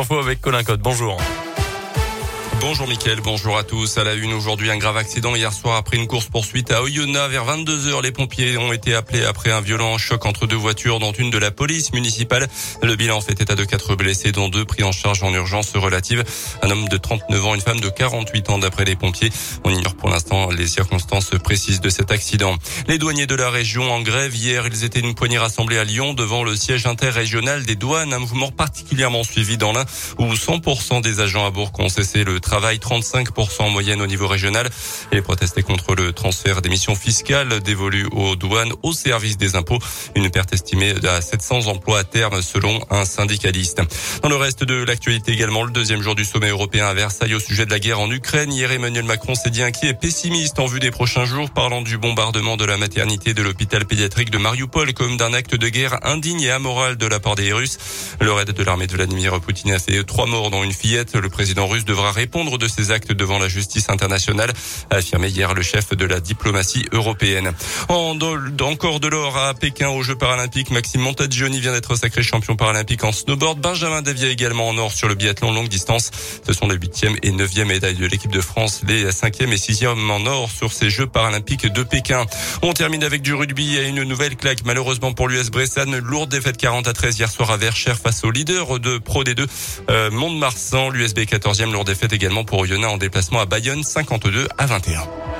Info avec Colin Code. Bonjour. Bonjour Mickaël, bonjour à tous. À la une aujourd'hui, un grave accident hier soir après une course poursuite à Oyonnax vers 22 heures. Les pompiers ont été appelés après un violent choc entre deux voitures, dont une de la police municipale. Le bilan fait état de quatre blessés, dont deux pris en charge en urgence relative. Un homme de 39 ans, une femme de 48 ans d'après les pompiers. On ignore pour l'instant les circonstances précises de cet accident. Les douaniers de la région en grève hier, ils étaient une poignée rassemblée à Lyon devant le siège interrégional des douanes, un mouvement particulièrement suivi dans l'un où 100% des agents à Bourg ont cessé le travail, 35% en moyenne au niveau régional. Et protester contre le transfert des missions fiscales dévolues aux douanes au service des impôts. Une perte estimée à 700 emplois à terme selon un syndicaliste. Dans le reste de l'actualité également, le deuxième jour du sommet européen à Versailles au sujet de la guerre en Ukraine. Hier, Emmanuel Macron s'est dit inquiet et pessimiste en vue des prochains jours, parlant du bombardement de la maternité de l'hôpital pédiatrique de Mariupol comme d'un acte de guerre indigne et amoral de la part des Russes. Le raid de l'armée de Vladimir Poutine a fait trois morts dont une fillette. Le président russe devra répondre de ses actes devant la justice internationale, a affirmé hier le chef de la diplomatie européenne. En encore de l'or à Pékin aux Jeux paralympiques, Maxime Montagioni vient d'être sacré champion paralympique en snowboard. Benjamin Davia également en or sur le biathlon longue distance. Ce sont les huitième et neuvième médailles de l'équipe de France, les cinquième et sixième en or sur ces Jeux paralympiques de Pékin. On termine avec du rugby et une nouvelle claque malheureusement pour l'US Bressan. Lourde défaite 40 à 13 hier soir à Verchères face au leader de Pro D2, euh, Mont-de-Marsan. L'USB 14e, lourde défaite également pour Oyonnax en déplacement à Bayonne 52 à 21.